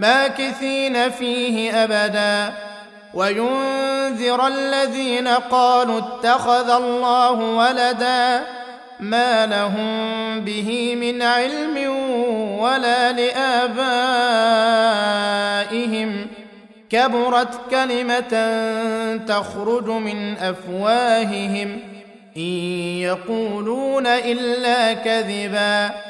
ماكثين فيه أبدا. وينذر الذين قالوا اتخذ الله ولدا ما لهم به من علم ولا لآبائهم. كبرت كلمة تخرج من أفواههم. إن يقولون إلا كذبا.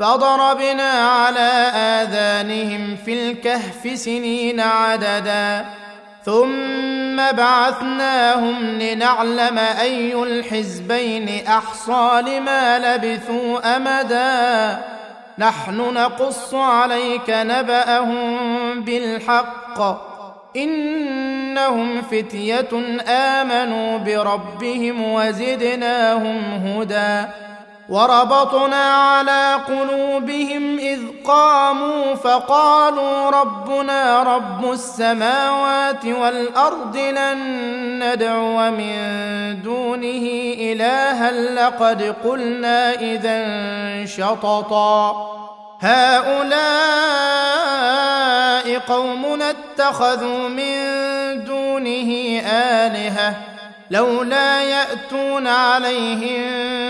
فضربنا على آذانهم في الكهف سنين عددا. ثم بعثناهم لنعلم أي الحزبين أحصى لما لبثوا أمدا. نحن نقص عليك نبأهم بالحق. إنهم فتية آمنوا بربهم وزدناهم هدى. وربطنا على قلوبهم إذ قاموا فقالوا ربنا رب السماوات والأرض لن ندعو من دونه إلها لقد قلنا إذا شططا. هؤلاء قومنا اتخذوا من دونه آلهة لولا يأتون عليهم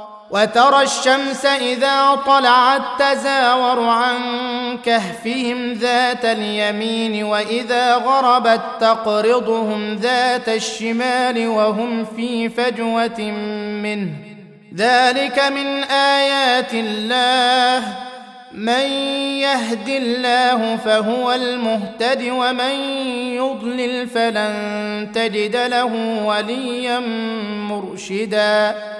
وترى الشمس إذا طلعت تزاور عن كهفهم ذات اليمين وإذا غربت تقرضهم ذات الشمال وهم في فجوة منه. ذلك من آيات الله. من يهد الله فهو المهتد ومن يضلل فلن تجد له وليا مرشدا.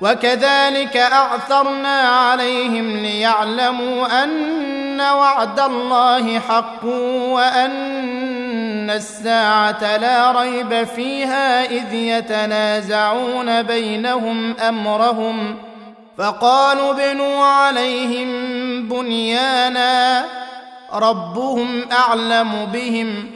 وكذلك أعثرنا عليهم ليعلموا أن وعد الله حق وأن الساعة لا ريب فيها إذ يتنازعون بينهم أمرهم فقالوا ابنوا عليهم بنيانا ربهم أعلم بهم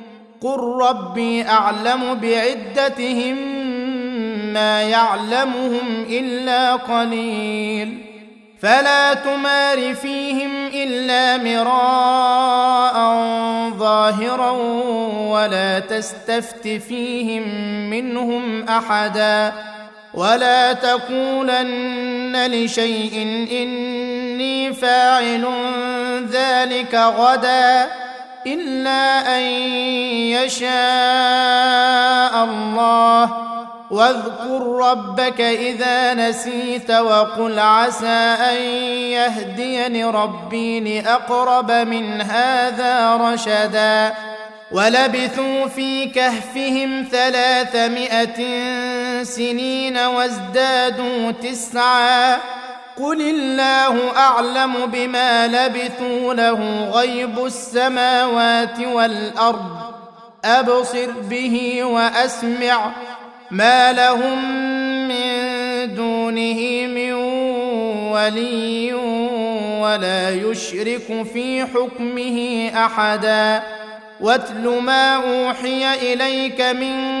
قل ربي اعلم بعدتهم ما يعلمهم الا قليل فلا تمار فيهم الا مراء ظاهرا ولا تستفت فيهم منهم احدا ولا تقولن لشيء اني فاعل ذلك غدا إلا أن يشاء الله. واذكر ربك إذا نسيت وقل عسى أن يهديني ربي لأقرب من هذا رشدا. ولبثوا في كهفهم ثلاثمائة سنين وازدادوا تسعا. قل الله اعلم بما لبثوا له غيب السماوات والارض ابصر به واسمع ما لهم من دونه من ولي ولا يشرك في حكمه احدا واتل ما اوحي اليك من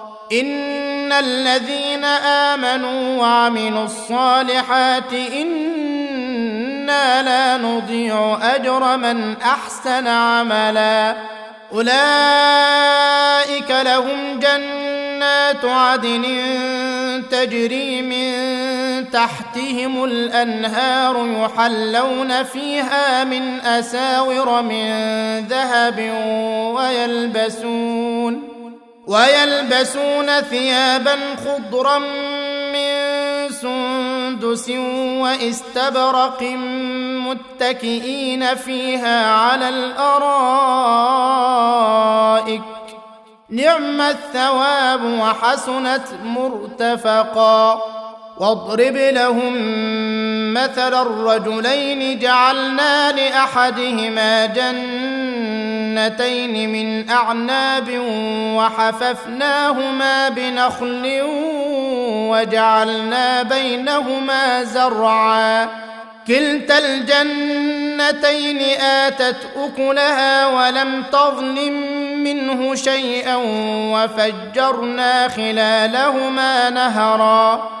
ان الذين امنوا وعملوا الصالحات أنا لا نضيع اجر من احسن عملا اولئك لهم جنات عدن تجري من تحتهم الانهار يحلون فيها من اساور من ذهب ويلبسون ويلبسون ثيابا خضرا من سندس واستبرق متكئين فيها على الأرائك. نعم الثواب وحسنت مرتفقا. واضرب لهم مثل الرجلين جعلنا لأحدهما جنتين من أعناب وحففناهما بنخل وجعلنا بينهما زرعا. كلتا الجنتين آتت أكلها ولم تظلم منه شيئا وفجرنا خلالهما نهرا.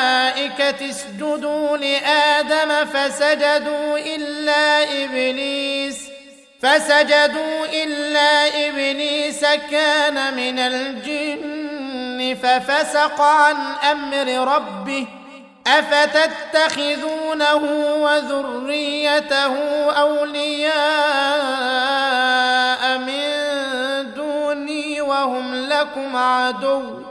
اسجدوا لآدم فسجدوا إلا إبليس فسجدوا إلا إبليس كان من الجن ففسق عن أمر ربه أفتتخذونه وذريته أولياء من لكم عدو.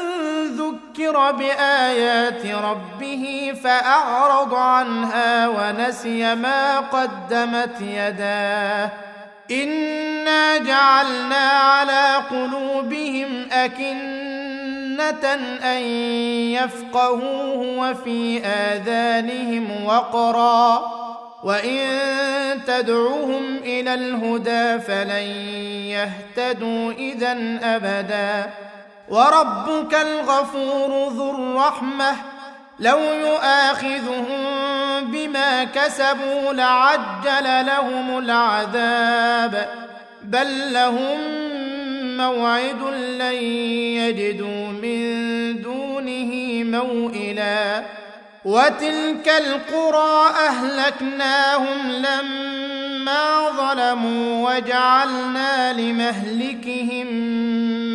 ذكر بآيات ربه فأعرض عنها ونسي ما قدمت يداه. انا جعلنا على قلوبهم اكنه ان يفقهوه وفي اذانهم وقرا. وان تدعوهم إلى الهدى فلن يهتدوا اذا ابدا. وربك الغفور ذو الرحمة. لو يؤاخذهم بما كسبوا لعجل لهم العذاب. بل لهم موعد لن يجدوا من دونه موئلا. وتلك القرى أهلكناهم لما ظلموا وجعلنا لمهلكهم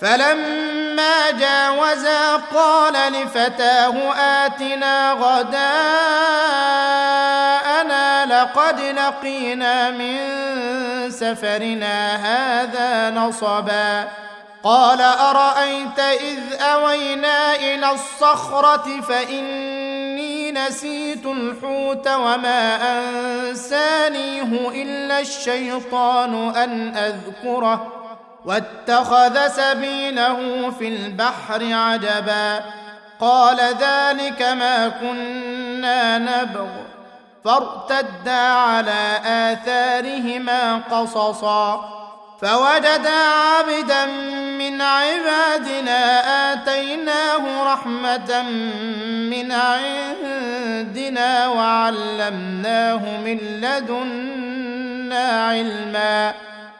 فلما جاوزا قال لفتاه آتنا غداءنا لقد لقينا من سفرنا هذا نصبا. قال أرأيت إذ أوينا إلى الصخرة فإني نسيت الحوت وما أنسانيه إلا الشيطان أن أذكره. واتخذ سبيله في البحر عجبا قال ذلك ما كنا نبغ فارتدا على آثارهما قصصا فوجدا عبدا من عبادنا آتيناه رحمة من عندنا وعلمناه من لدنا علما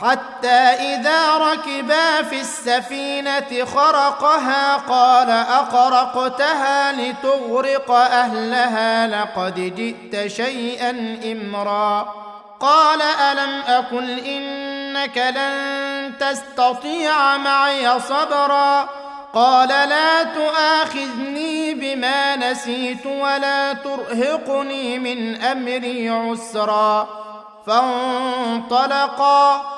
حتى إذا ركبا في السفينة خرقها قال اخرقتها لتغرق أهلها لقد جئت شيئا إمرا. قال ألم أقل إنك لن تستطيع معي صبرا. قال لا تؤاخذني بما نسيت ولا ترهقني من أمري عسرا. فانطلقا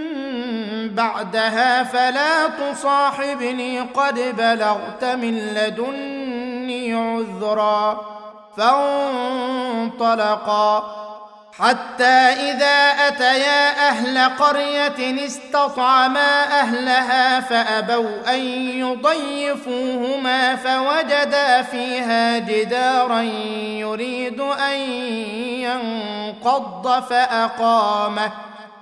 بعدها فلا تصاحبني قد بلغت من لدني عذرا فانطلقا. حتى إذا أتيا أهل قرية استطعما أهلها فأبوا أن يضيفوهما فوجدا فيها جدارا يريد أن ينقض فأقامه.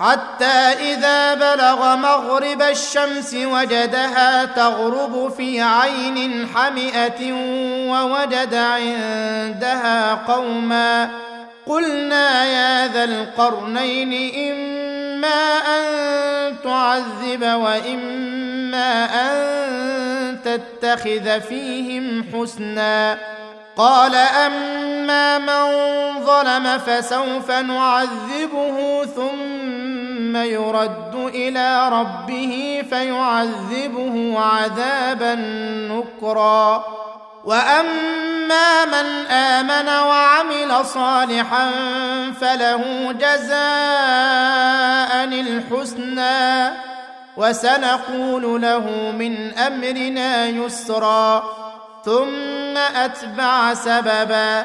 حتى إذا بلغ مغرب الشمس وجدها تغرب في عين حمئة ووجد عندها قوما. قلنا يا ذا القرنين إما أن تعذب وإما أن تتخذ فيهم حسنا. قال أما من ظلم فسوف نعذبه ثم يرد إلى ربه فيعذبه عذابا نكرا. وأما من آمن وعمل صالحا فله جزاء الحسنى. وسنقول له من أمرنا يسرا. ثم أتبع سببا.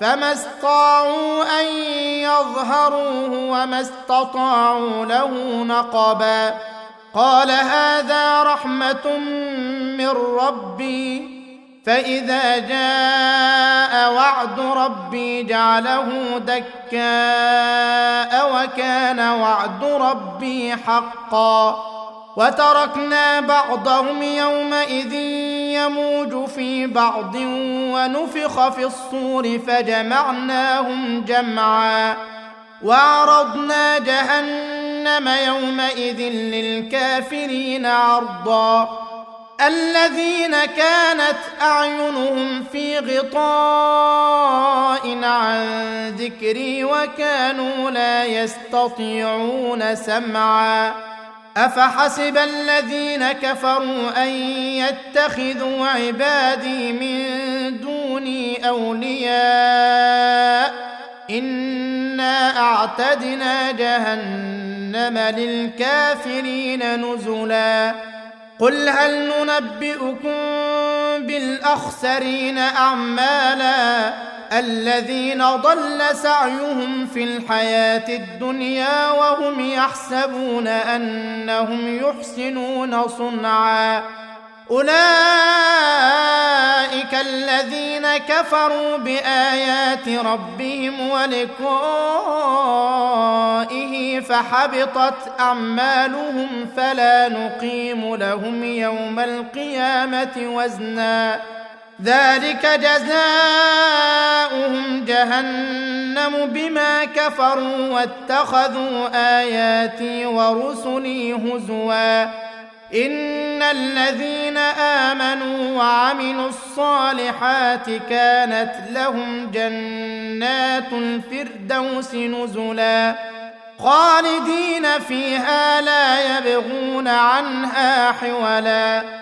فما استطاعوا ان يظهروه وما استطاعوا له نقبا قال هذا رحمه من ربي فاذا جاء وعد ربي جعله دكاء وكان وعد ربي حقا وتركنا بعضهم يومئذ يموج في بعض ونفخ في الصور فجمعناهم جمعا وعرضنا جهنم يومئذ للكافرين عرضا الذين كانت أعينهم في غطاء عن ذكري وكانوا لا يستطيعون سمعا افحسب الذين كفروا ان يتخذوا عبادي من دوني اولياء انا اعتدنا جهنم للكافرين نزلا قل هل ننبئكم بالاخسرين اعمالا الذين ضل سعيهم في الحياة الدنيا وهم يحسبون أنهم يحسنون صنعا. أولئك الذين كفروا بآيات ربهم ولقائه فحبطت أعمالهم فلا نقيم لهم يوم القيامة وزنا. ذلك جزاؤهم جهنم بما كفروا واتخذوا آياتي ورسلي هزوا. إن الذين آمنوا وعملوا الصالحات كانت لهم جنات الفردوس نزلا. خالدين فيها لا يبغون عنها حولا.